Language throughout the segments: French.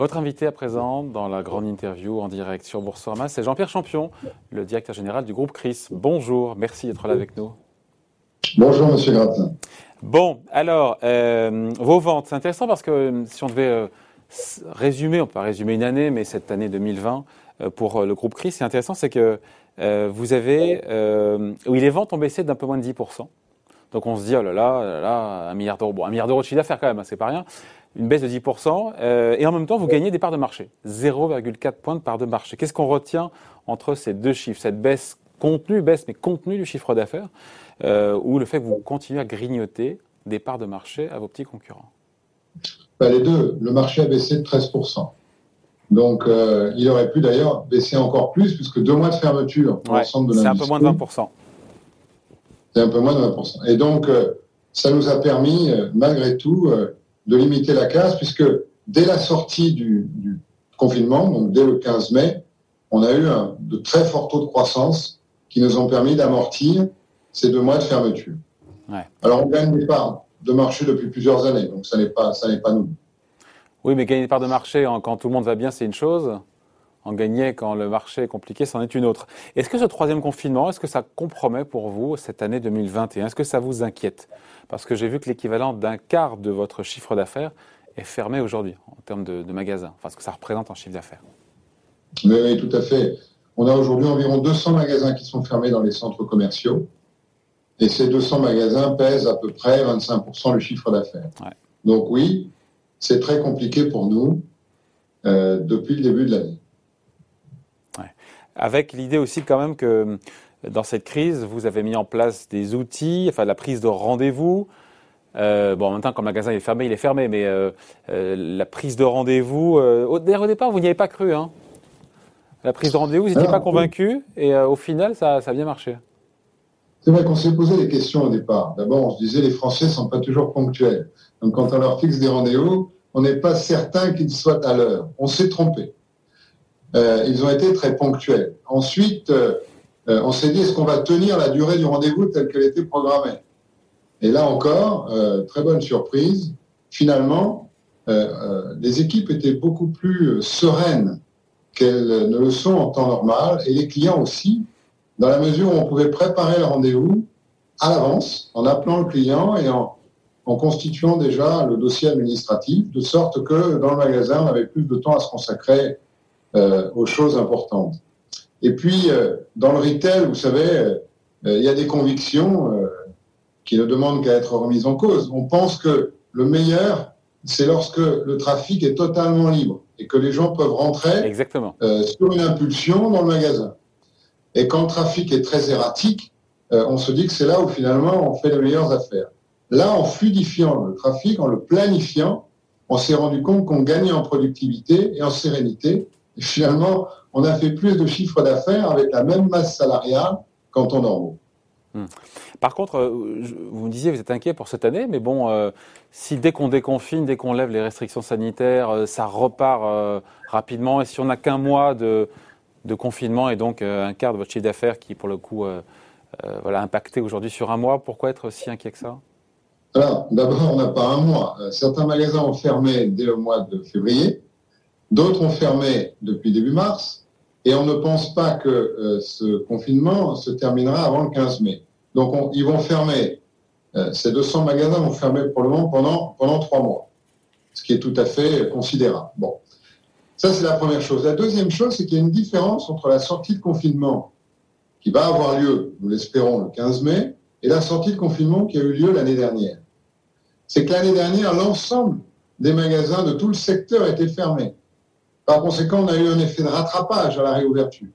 Votre invité à présent dans la grande interview en direct sur Boursorama, c'est Jean-Pierre Champion, le directeur général du groupe CRIS. Bonjour, merci d'être là avec nous. Bonjour Monsieur Gratin. Bon, alors, euh, vos ventes, c'est intéressant parce que euh, si on devait euh, résumer, on peut pas résumer une année, mais cette année 2020 pour le groupe CRIS, c'est intéressant, c'est que vous avez, oui, les ventes ont baissé d'un peu moins de 10%. Donc on se dit, oh là là, oh là, là un milliard d'euros, bon, un milliard d'euros de chiffre d'affaires quand même, hein, c'est pas rien une baisse de 10%, euh, et en même temps, vous gagnez des parts de marché. 0,4 points de parts de marché. Qu'est-ce qu'on retient entre ces deux chiffres Cette baisse contenue, baisse mais contenue du chiffre d'affaires, euh, ou le fait que vous continuez à grignoter des parts de marché à vos petits concurrents? Bah, Les deux. Le marché a baissé de 13%. Donc, euh, il aurait pu d'ailleurs baisser encore plus, puisque deux mois de fermeture pour l'ensemble de l'industrie. C'est un peu moins de 20%. C'est un peu moins de 20%. Et donc, ça nous a permis, malgré tout, de limiter la casse, puisque dès la sortie du, confinement, donc dès le 15 mai, on a eu un, de très forts taux de croissance qui nous ont permis d'amortir ces deux mois de fermeture. Alors on gagne des parts de marché depuis plusieurs années, donc ça n'est pas, ça n'est pas nous. Oui, mais gagner des parts de marché quand tout le monde va bien, c'est une chose. En gagner quand le marché est compliqué, c'en est une autre. Est-ce que ce troisième confinement, est-ce que ça compromet pour vous cette année 2021 Est-ce que ça vous inquiète? Parce que j'ai vu que l'équivalent d'un quart de votre chiffre d'affaires est fermé aujourd'hui en termes de, magasins, enfin ce que ça représente en chiffre d'affaires. Oui, tout à fait. On a aujourd'hui environ 200 magasins qui sont fermés dans les centres commerciaux. Et ces 200 magasins pèsent à peu près 25% du chiffre d'affaires. Donc oui, c'est très compliqué pour nous euh, depuis le début de l'année avec l'idée aussi quand même que euh, dans cette crise, vous avez mis en place des outils, enfin la prise de rendez-vous. Euh, bon, en même temps, quand le magasin est fermé, il est fermé, mais euh, la prise de rendez-vous, au, départ, vous n'y avez pas cru. Hein. La prise de rendez-vous, vous n'étiez pas convaincu, et au final, ça, a bien marché. C'est vrai qu'on s'est posé des questions au départ. D'abord, on se disait les Français ne sont pas toujours ponctuels. Donc, quand on leur fixe des rendez-vous, on n'est pas certain qu'ils soient à l'heure. On s'est trompé. Euh, ils ont été très ponctuels. Ensuite, euh, euh, on s'est dit, est-ce qu'on va tenir la durée du rendez-vous telle qu'elle était programmée? Et là encore, très bonne surprise, finalement, les équipes étaient beaucoup plus sereines qu'elles ne le sont en temps normal, et les clients aussi, dans la mesure où on pouvait préparer le rendez-vous à l'avance, en appelant le client et en, en constituant déjà le dossier administratif, de sorte que dans le magasin, on avait plus de temps à se consacrer aux choses importantes. Et puis, euh, dans le retail, vous savez, euh, il y a des convictions qui ne demandent qu'à être remises en cause. On pense que le meilleur, c'est lorsque le trafic est totalement libre et que les gens peuvent rentrer Exactement. sur une impulsion dans le magasin. Et quand le trafic est très erratique, on se dit que c'est là où finalement on fait les meilleures affaires. Là, en fluidifiant le trafic, en le planifiant, on s'est rendu compte qu'on gagnait en productivité et en sérénité finalement, on a fait plus de chiffre d'affaires avec la même masse salariale qu'en temps normaux. Hmm. Par contre, euh, vous me disiez, vous êtes inquiet pour cette année, mais bon, euh, si dès qu'on déconfine, dès qu'on lève les restrictions sanitaires, euh, ça repart rapidement, et si on n'a qu'un mois de, confinement et donc un quart de votre chiffre d'affaires qui, pour le coup, voilà, impacté aujourd'hui sur un mois, pourquoi être si inquiet que ça? Alors, d'abord, on n'a pas un mois. Certains magasins ont fermé dès le mois de février. D'autres ont fermé depuis début mars et on ne pense pas que euh, ce confinement se terminera avant le 15 mai. Donc ils vont fermer, euh, ces 200 magasins vont fermer pour le moment pendant, pendant trois mois, ce qui est tout à fait considérable. Bon, ça c'est la première chose. La deuxième chose, c'est qu'il y a une différence entre la sortie de confinement qui va avoir lieu, nous l'espérons, le 15 mai, et la sortie de confinement qui a eu lieu l'année dernière. C'est que l'année dernière, l'ensemble des magasins de tout le secteur étaient fermés. Par conséquent, on a eu un effet de rattrapage à la réouverture.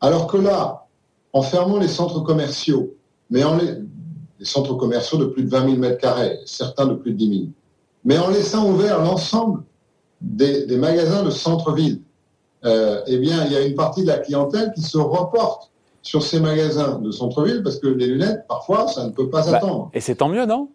Alors que là, en fermant les centres commerciaux, mais en les, centres commerciaux de plus de 20 000 mètres carrés, certains de plus de 10 000, mais en laissant ouvert l'ensemble des, magasins de centre-ville, euh, eh bien, il y a une partie de la clientèle qui se reporte sur ces magasins de centre-ville parce que les lunettes, parfois, ça ne peut pas bah, s'attendre. et c'est tant mieux, non?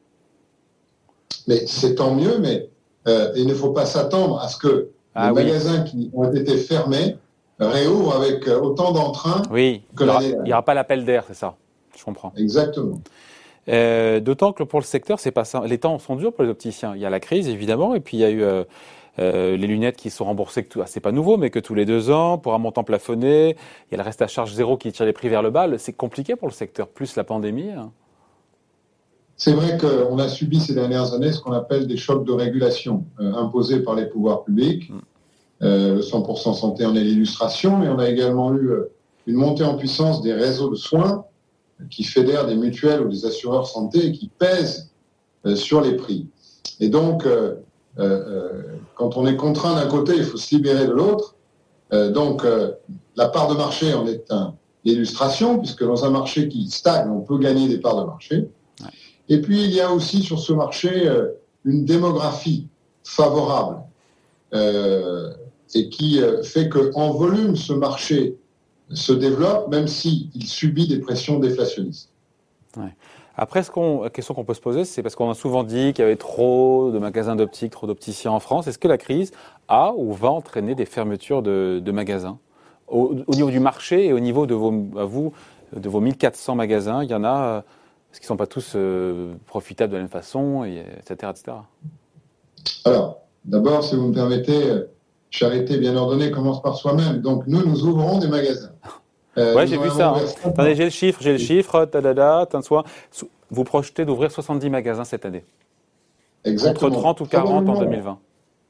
Mais c'est tant mieux, mais euh, il ne faut pas s'attendre à ce que ah, les magasins qui ont été fermés réouvrent avec euh, autant d'entrain oui, que Il n'y aura pas l'appel d'air, c'est ça. Je comprends. Exactement. Euh, d'autant que pour le secteur, c'est pas ça. Les temps sont durs pour les opticiens. Il y a la crise, évidemment, et puis il y a eu euh, les lunettes qui sont remboursées, ah, c'est pas nouveau, mais que tous les deux ans, pour un montant plafonné, il y a le reste à charge zéro qui tire les prix vers le bas. C'est compliqué pour le secteur, plus la pandémie. Hein. C'est vrai qu'on a subi ces dernières années ce qu'on appelle des chocs de régulation imposés par les pouvoirs publics. Mm. le 100% santé en est l'illustration, mais on a également eu une montée en puissance des réseaux de soins qui fédèrent des mutuelles ou des assureurs santé et qui pèsent euh, sur les prix. Et donc, euh, euh, quand on est contraint d'un côté, il faut se libérer de l'autre. donc, la part de marché en est une illustration, puisque dans un marché qui stagne, on peut gagner des parts de marché. Et puis, il y a aussi sur ce marché une démographie favorable et qui fait qu'en volume, ce marché se développe, même s'il subit des pressions déflationnistes. Après, la question qu'on peut se poser, c'est parce qu'on a souvent dit qu'il y avait trop de magasins d'optique, trop d'opticiens en France. Est-ce que la crise a ou va entraîner des fermetures de, magasins? Au, niveau du marché et au niveau de vos, de vos 1400 magasins, il y en a, est-ce qu'ils ne sont pas tous euh, profitables de la même façon, etc., etc. Alors, d'abord, si vous me permettez, euh, charité bien ordonnée commence par soi-même. Donc, nous, nous ouvrons des magasins. Euh, ouais, j'ai vu ça. Hein. Attendez, j'ai le chiffre, j'ai le chiffre. Vous projetez d'ouvrir 70 magasins cette année. Exactement. Entre 30 ou 40 en 2020.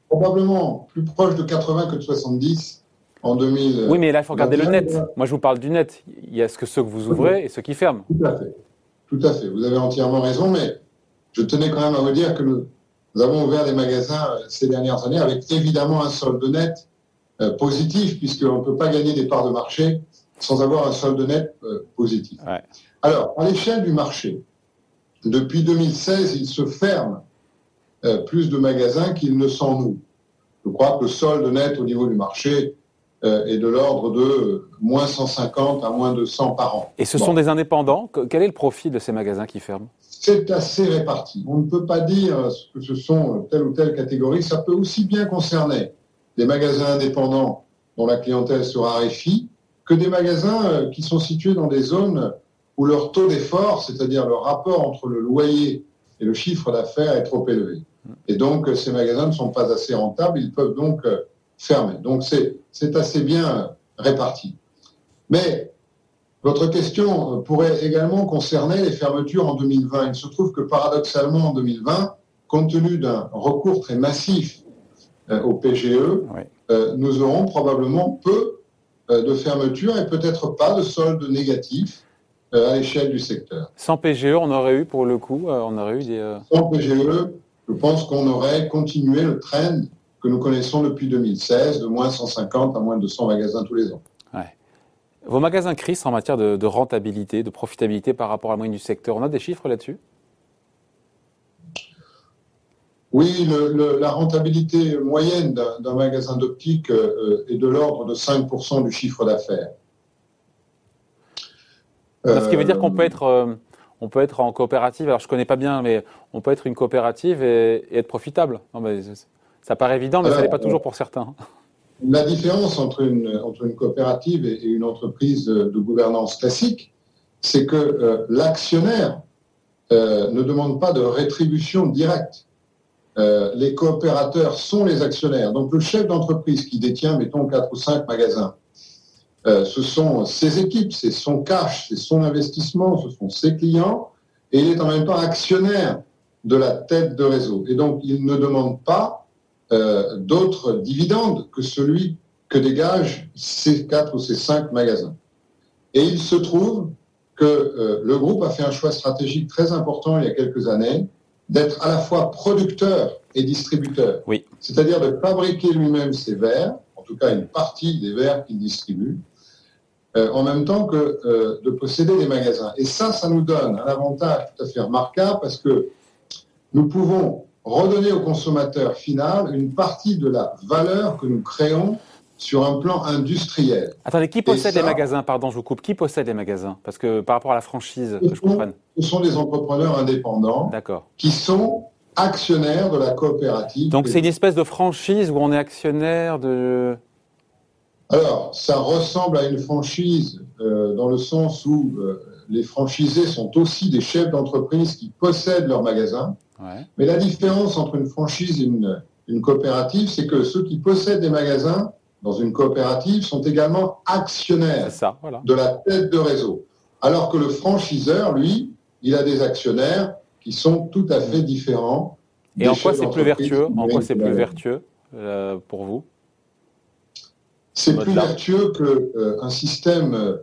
Probablement plus proche de 80 que de 70 en 2000. Oui, mais là, il faut regarder le net. Moi, je vous parle du net. Il y a ce que ceux que vous ouvrez et ceux qui ferment. Tout à fait. Tout à fait. Vous avez entièrement raison, mais je tenais quand même à vous dire que nous, avons ouvert des magasins euh, ces dernières années avec évidemment un solde net euh, positif, puisqu'on ne peut pas gagner des parts de marché sans avoir un solde net euh, positif. Alors, à l'échelle du marché, depuis 2016, il se ferme euh, plus de magasins qu'il ne s'en noue. Je crois que le solde net au niveau du marché est de l'ordre de moins 150 à moins de 100 par an. Et ce sont des indépendants Quel est le profil de ces magasins qui ferment? C'est assez réparti. On ne peut pas dire que ce sont telle ou telle catégorie. Ça peut aussi bien concerner des magasins indépendants dont la clientèle sera réfie, que des magasins euh, qui sont situés dans des zones où leur taux d'effort, c'est-à-dire le rapport entre le loyer et le chiffre d'affaires est trop élevé. Et donc, euh, ces magasins ne sont pas assez rentables, ils peuvent donc euh, fermer. Donc, c'est assez bien réparti. Mais votre question pourrait également concerner les fermetures en 2020. Il se trouve que paradoxalement, en 2020, compte tenu d'un recours très massif au PGE, nous aurons probablement peu euh, de fermeture et peut-être pas de solde négatif euh, à l'échelle du secteur. Sans PGE, on aurait eu pour le coup, euh, on aurait eu des... Sans PGE, je pense qu'on aurait continué le trend que nous connaissons depuis 2016, de moins 150 à moins de 100 magasins tous les ans. Vos magasins Chris en matière de, de, rentabilité, de profitabilité par rapport à la moyenne du secteur, on a des chiffres là-dessus? Oui, la rentabilité moyenne d'un magasin d'optique euh, est de l'ordre de 5% du chiffre d'affaires. Ce qui veut dire qu'on peut être, euh, on peut être en coopérative. Alors je connais pas bien, mais on peut être une coopérative et, être profitable. Ça paraît évident, mais ça n'est pas toujours pour certains. La différence entre une, entre une coopérative et, une entreprise de, gouvernance classique, c'est que euh, l'actionnaire ne demande pas de rétribution directe. Euh, les coopérateurs sont les actionnaires. Donc le chef d'entreprise qui détient, mettons, quatre ou cinq magasins, euh, ce sont ses équipes, c'est son cash, c'est son investissement, ce sont ses clients, et il est en même temps actionnaire de la tête de réseau. Et donc il ne demande pas euh, d'autres dividendes que celui que dégagent ces quatre ou ces cinq magasins. Et il se trouve que le groupe a fait un choix stratégique très important il y a quelques années, d'être à la fois producteur et distributeur. Oui. C'est-à-dire de fabriquer lui-même ses verres, en tout cas une partie des verres qu'il distribue, euh, en même temps que euh, de posséder des magasins. Et ça, ça nous donne un avantage tout à fait remarquable parce que nous pouvons redonner au consommateur final une partie de la valeur que nous créons sur un plan industriel. Attendez, qui possède les magasins? Pardon, je vous coupe. Qui possède les magasins? Parce que par rapport à la franchise, que je comprenne. Ce sont des entrepreneurs indépendants qui sont actionnaires de la coopérative. Donc c'est une espèce de franchise où on est actionnaire de... Alors, ça ressemble à une franchise euh, dans le sens où euh, les franchisés sont aussi des chefs d'entreprise qui possèdent leurs magasins. Mais la différence entre une franchise et une une coopérative, c'est que ceux qui possèdent des magasins dans une coopérative sont également actionnaires de la tête de réseau. Alors que le franchiseur, lui, il a des actionnaires qui sont tout à fait différents. Et en quoi c'est plus vertueux En quoi c'est plus vertueux pour vous? C'est plus vertueux qu'un euh, système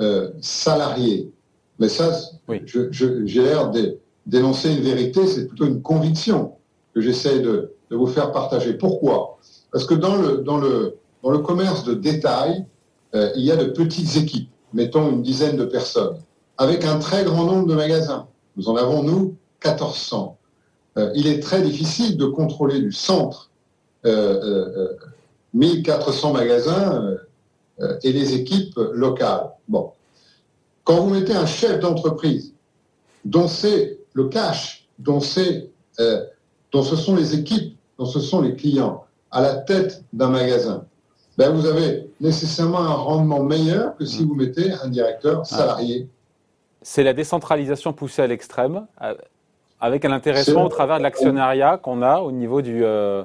euh, salarié. Mais ça, j'ai l'air de dénoncer une vérité, c'est plutôt une conviction que j'essaie de, vous faire partager. Pourquoi? Parce que dans le, commerce de détail, euh, il y a de petites équipes, mettons une dizaine de personnes, avec un très grand nombre de magasins. Nous en avons, nous, 1400. Euh, il est très difficile de contrôler du centre 1400 magasins et les équipes locales. Quand vous mettez un chef d'entreprise dont c'est le cash, dont, c'est, euh, dont ce sont les équipes, dont ce sont les clients, à la tête d'un magasin, ben vous avez nécessairement un rendement meilleur que si vous mettez un directeur salarié. C'est la décentralisation poussée à l'extrême, euh, avec un intéressement au travers de l'actionnariat qu'on a au niveau du, euh,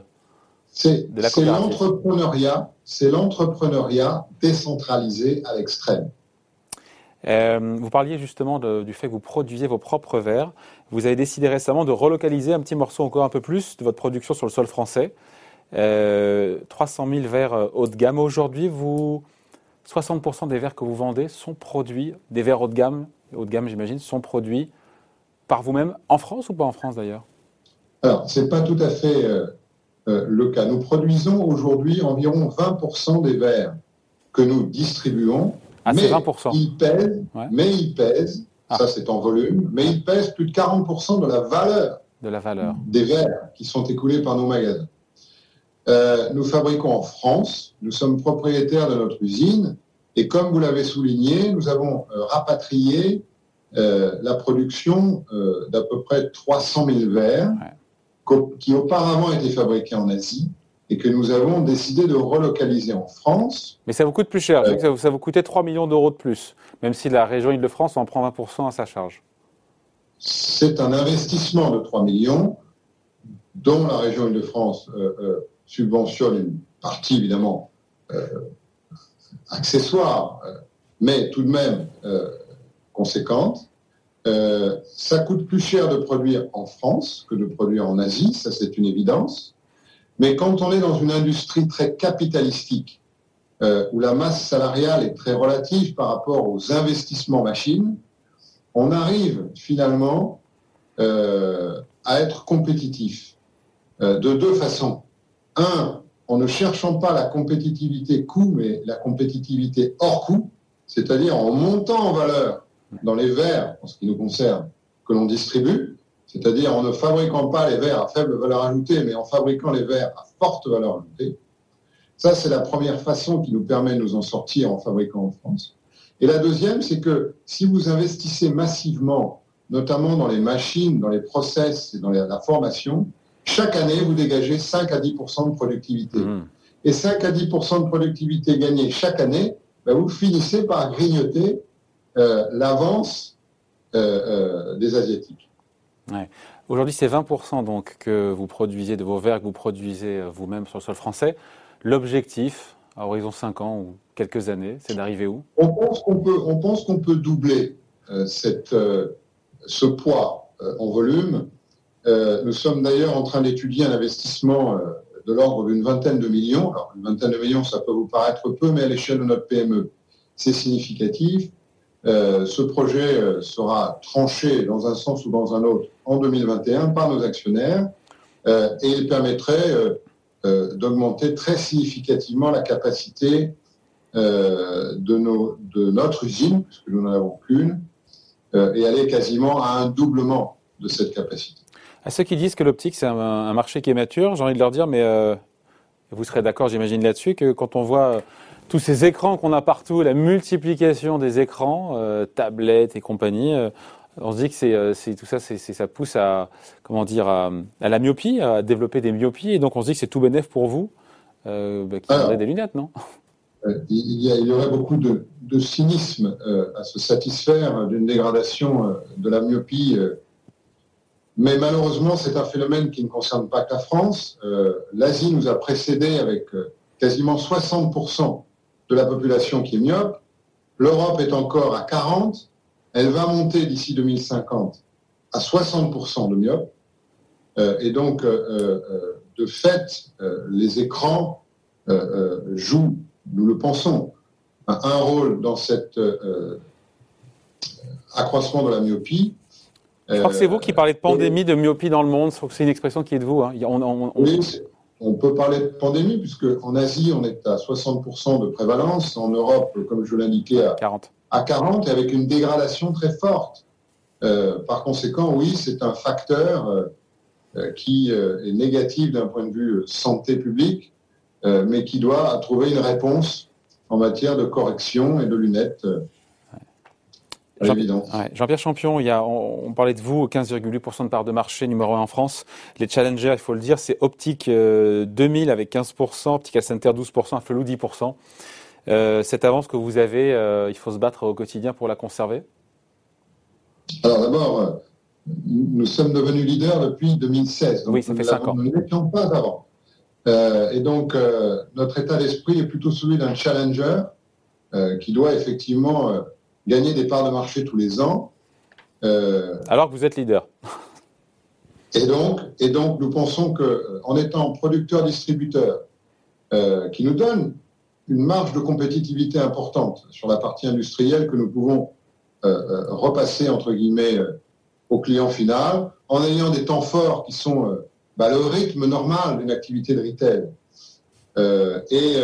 de la C'est l'entrepreneuriat, c'est l'entrepreneuriat décentralisé à l'extrême. Euh, vous parliez justement du fait que vous produisez vos propres verres. Vous avez décidé récemment de relocaliser un petit morceau encore un peu plus de votre production sur le sol français. 300 euh, 000 verres euh, haut de gamme. Aujourd'hui, vous, 60% des verres que vous vendez sont produits, des verres haut de gamme, haut de gamme j'imagine, sont produits par vous-même en France ou pas en France d'ailleurs? Alors, ce n'est pas tout à fait le cas. Nous produisons aujourd'hui environ 20% des verres que nous distribuons ah, mais 20%. Il pèse, mais il pèse, ah. ça c'est en volume, mais il pèse plus de 40% de la valeur, de la valeur des verres qui sont écoulés par nos magasins. Euh, nous fabriquons en France, nous sommes propriétaires de notre usine, et comme vous l'avez souligné, nous avons euh, rapatrié euh, la production d'à peu près 300 000 verres qui auparavant étaient fabriqués en Asie et que nous avons décidé de relocaliser en France. Mais ça vous coûte plus cher. Euh, ça, vous coûtait 3 millions d'euros de plus, même si la région Île-de-France en prend 20% à sa charge. C'est un investissement de 3 millions dont la région Île-de-France euh, euh, subventionne une partie évidemment accessoire, mais tout de même conséquente. ça coûte plus cher de produire en France que de produire en Asie, ça c'est une évidence. Mais quand on est dans une industrie très capitalistique, euh, où la masse salariale est très relative par rapport aux investissements machines, on arrive finalement euh, à être compétitif euh, de deux façons. Un, en ne cherchant pas la compétitivité coût, mais la compétitivité hors coût, c'est-à-dire en montant en valeur dans les verres, en ce qui nous concerne, que l'on distribue, c'est-à-dire en ne fabriquant pas les verres à faible valeur ajoutée, mais en fabriquant les verres à forte valeur ajoutée. Ça, c'est la première façon qui nous permet de nous en sortir en fabriquant en France. Et la deuxième, c'est que si vous investissez massivement, notamment dans les machines, dans les process et dans la formation, chaque année, vous dégagez 5 à 10% de productivité. Mmh. Et 5 à 10% de productivité gagnée chaque année, ben, vous finissez par grignoter euh, l'avance euh, euh, des Asiatiques. Aujourd'hui, c'est 20% donc que vous produisez de vos verres que vous produisez euh, vous-même sur le sol français. L'objectif, à horizon 5 ans ou quelques années, c'est d'arriver où? On pense qu'on peut, on pense qu'on peut doubler euh, cette, euh, ce poids en volume. nous sommes d'ailleurs en train d'étudier un investissement de l'ordre d'une vingtaine de millions. Alors, une vingtaine de millions, ça peut vous paraître peu, mais à l'échelle de notre PME, c'est significatif. Euh, ce projet euh, sera tranché dans un sens ou dans un autre en 2021 par nos actionnaires euh, et il permettrait d'augmenter très significativement la capacité de, nos, de notre usine, puisque nous n'en avons qu'une, et aller quasiment à un doublement de cette capacité. À ceux qui disent que l'optique, c'est un, marché qui est mature, j'ai envie de leur dire, mais vous serez d'accord, j'imagine, là-dessus, que quand on voit tous ces écrans qu'on a partout, la multiplication des écrans, euh, tablettes et compagnie, euh, on se dit que c'est, euh, tout ça, c'est, ça pousse à comment dire à, la myopie, à développer des myopies, et donc on se dit que c'est tout bénéf pour vous, bah, qui aurez des lunettes, non? il y, il y, aurait beaucoup de, de cynisme à se satisfaire d'une dégradation de la myopie mais malheureusement, c'est un phénomène qui ne concerne pas que la France. L'Asie nous a précédés avec quasiment 60% de la population qui est myope. L'Europe est encore à 40. Elle va monter d'ici 2050 à 60% de myopes. et donc, de fait, les écrans jouent, nous le pensons, un rôle dans cet accroissement de la myopie. Je crois que c'est vous qui parlez de pandémie de myopie dans le monde. Je crois que c'est une expression qui est de vous. Hein. On, Oui, on peut parler de pandémie, puisque en Asie, on est à 60% de prévalence. En Europe, comme je l'indiquais, à 40. à 40, et avec une dégradation très forte. Euh, par conséquent, oui, c'est un facteur euh, euh, qui est négatif d'un point de vue santé publique, mais qui doit trouver une réponse en matière de correction et de lunettes Jean-Pierre Champion, il y a, on, parlait de vous, 15,8% de part de marché numéro 1 en France. Les challengers, il faut le dire, c'est Optique 2000 euh, avec 15%, Optical Center 12%, Flou 10%. Euh, cette avance que vous avez, euh, il faut se battre au quotidien pour la conserver? Alors d'abord, nous sommes devenus leaders depuis 2016. oui, ça fait 5 ans. Nous n'étions pas avant. et donc, notre état d'esprit est plutôt celui d'un challenger qui doit effectivement gagner des parts de marché tous les ans. Euh, Alors que vous êtes leader. et donc, et donc, nous pensons que, euh, étant producteur-distributeur, euh, qui nous donne une marge de compétitivité importante sur la partie industrielle que nous pouvons repasser entre guillemets au client final, en ayant des temps forts qui sont bah, le rythme normal d'une activité de retail. et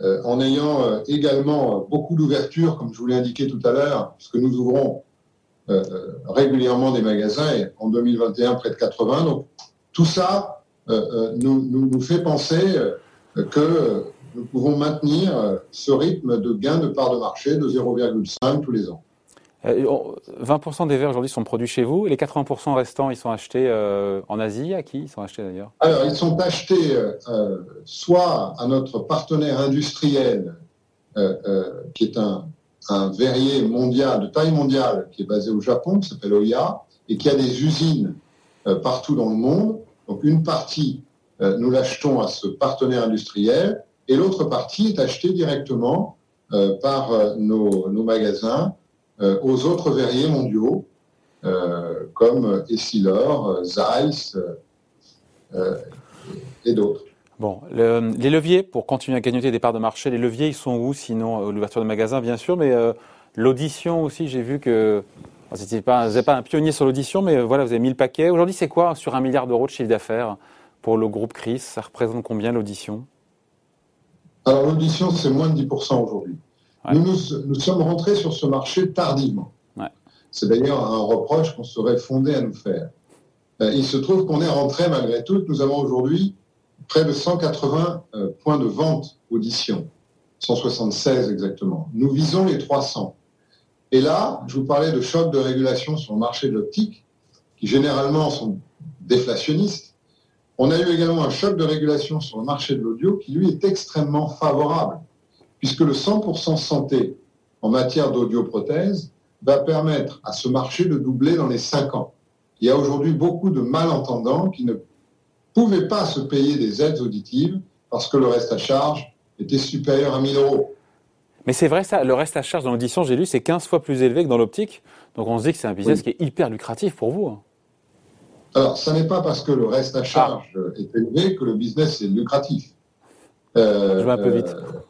euh, en ayant euh, également euh, beaucoup d'ouverture, comme je vous l'ai indiqué tout à l'heure, puisque nous ouvrons régulièrement des magasins, et en 2021 près de 80. Donc tout ça nous, nous, fait penser que nous pouvons maintenir ce rythme de gain de part de marché de 0,5 tous les ans. 20% euh, des verres aujourd'hui sont produits chez vous. Et les 80% restants, ils sont achetés euh, en Asie. À qui ils sont achetés d'ailleurs? Alors, ils sont achetés euh, soit à notre partenaire industriel, qui est un, verrier mondial, de taille mondiale, qui est basé au Japon, qui s'appelle Oya, et qui a des usines partout dans le monde. Donc, une partie, nous l'achetons à ce partenaire industriel, et l'autre partie est achetée directement par nos magasins euh, aux autres verriers mondiaux, euh, comme Essilor, Zeiss euh, et d'autres. Bon, les leviers pour continuer à gagner des parts de marché, les leviers, ils sont où sinon L'ouverture de magasins, bien sûr, mais l'audition aussi, j'ai vu que vous n'êtes pas, pas, un pionnier sur l'audition, mais voilà, vous avez mis le paquet. Aujourd'hui, c'est quoi sur un milliard d'euros de chiffre d'affaires pour le groupe CRIS Ça représente combien l'audition? Alors, l'audition, c'est moins de 10% aujourd'hui. Nous, nous, sommes rentrés sur ce marché tardivement. C'est d'ailleurs un reproche qu'on serait fondé à nous faire. Euh, il se trouve qu'on est rentré malgré tout. Nous avons aujourd'hui près de 180 euh, points de vente audition, 176 exactement. Nous visons les 300. Et là, je vous parlais de chocs de régulation sur le marché de l'optique, qui généralement sont déflationnistes. On a eu également un choc de régulation sur le marché de l'audio qui, lui, est extrêmement favorable puisque le 100% santé en matière d'audioprothèse va permettre à ce marché de doubler dans les 5 ans. Il y a aujourd'hui beaucoup de malentendants qui ne pouvaient pas se payer des aides auditives parce que le reste à charge était supérieur à 1000 euros. Mais c'est vrai, ça, le reste à charge dans l'audition, j'ai lu, c'est 15 fois plus élevé que dans l'optique. Donc on se dit que c'est un business qui est hyper lucratif pour vous. Hein. Alors, ça n'est pas parce que le reste à charge ah. est élevé que le business est lucratif. Euh, Je vais un peu vite. Euh,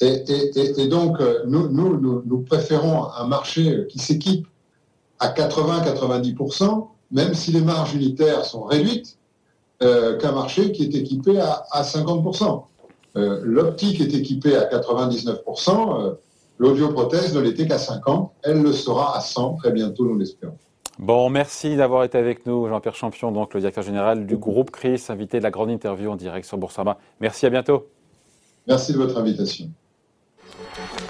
et, donc, euh, nous, nous, nous, préférons un marché qui s'équipe à 80-90%, même si les marges unitaires sont réduites, euh, qu'un marché qui est équipé à, 50%. Euh, l'optique est équipée à 99%, l'audioprothèse ne l'était qu'à 50%, elle le sera à 100% très bientôt, nous l'espérons. Bon, merci d'avoir été avec nous, Jean-Pierre Champion, donc le directeur général du groupe CRIS, invité de la grande interview en direct sur Boursorama. Merci, à bientôt. Merci de votre invitation. Thank you.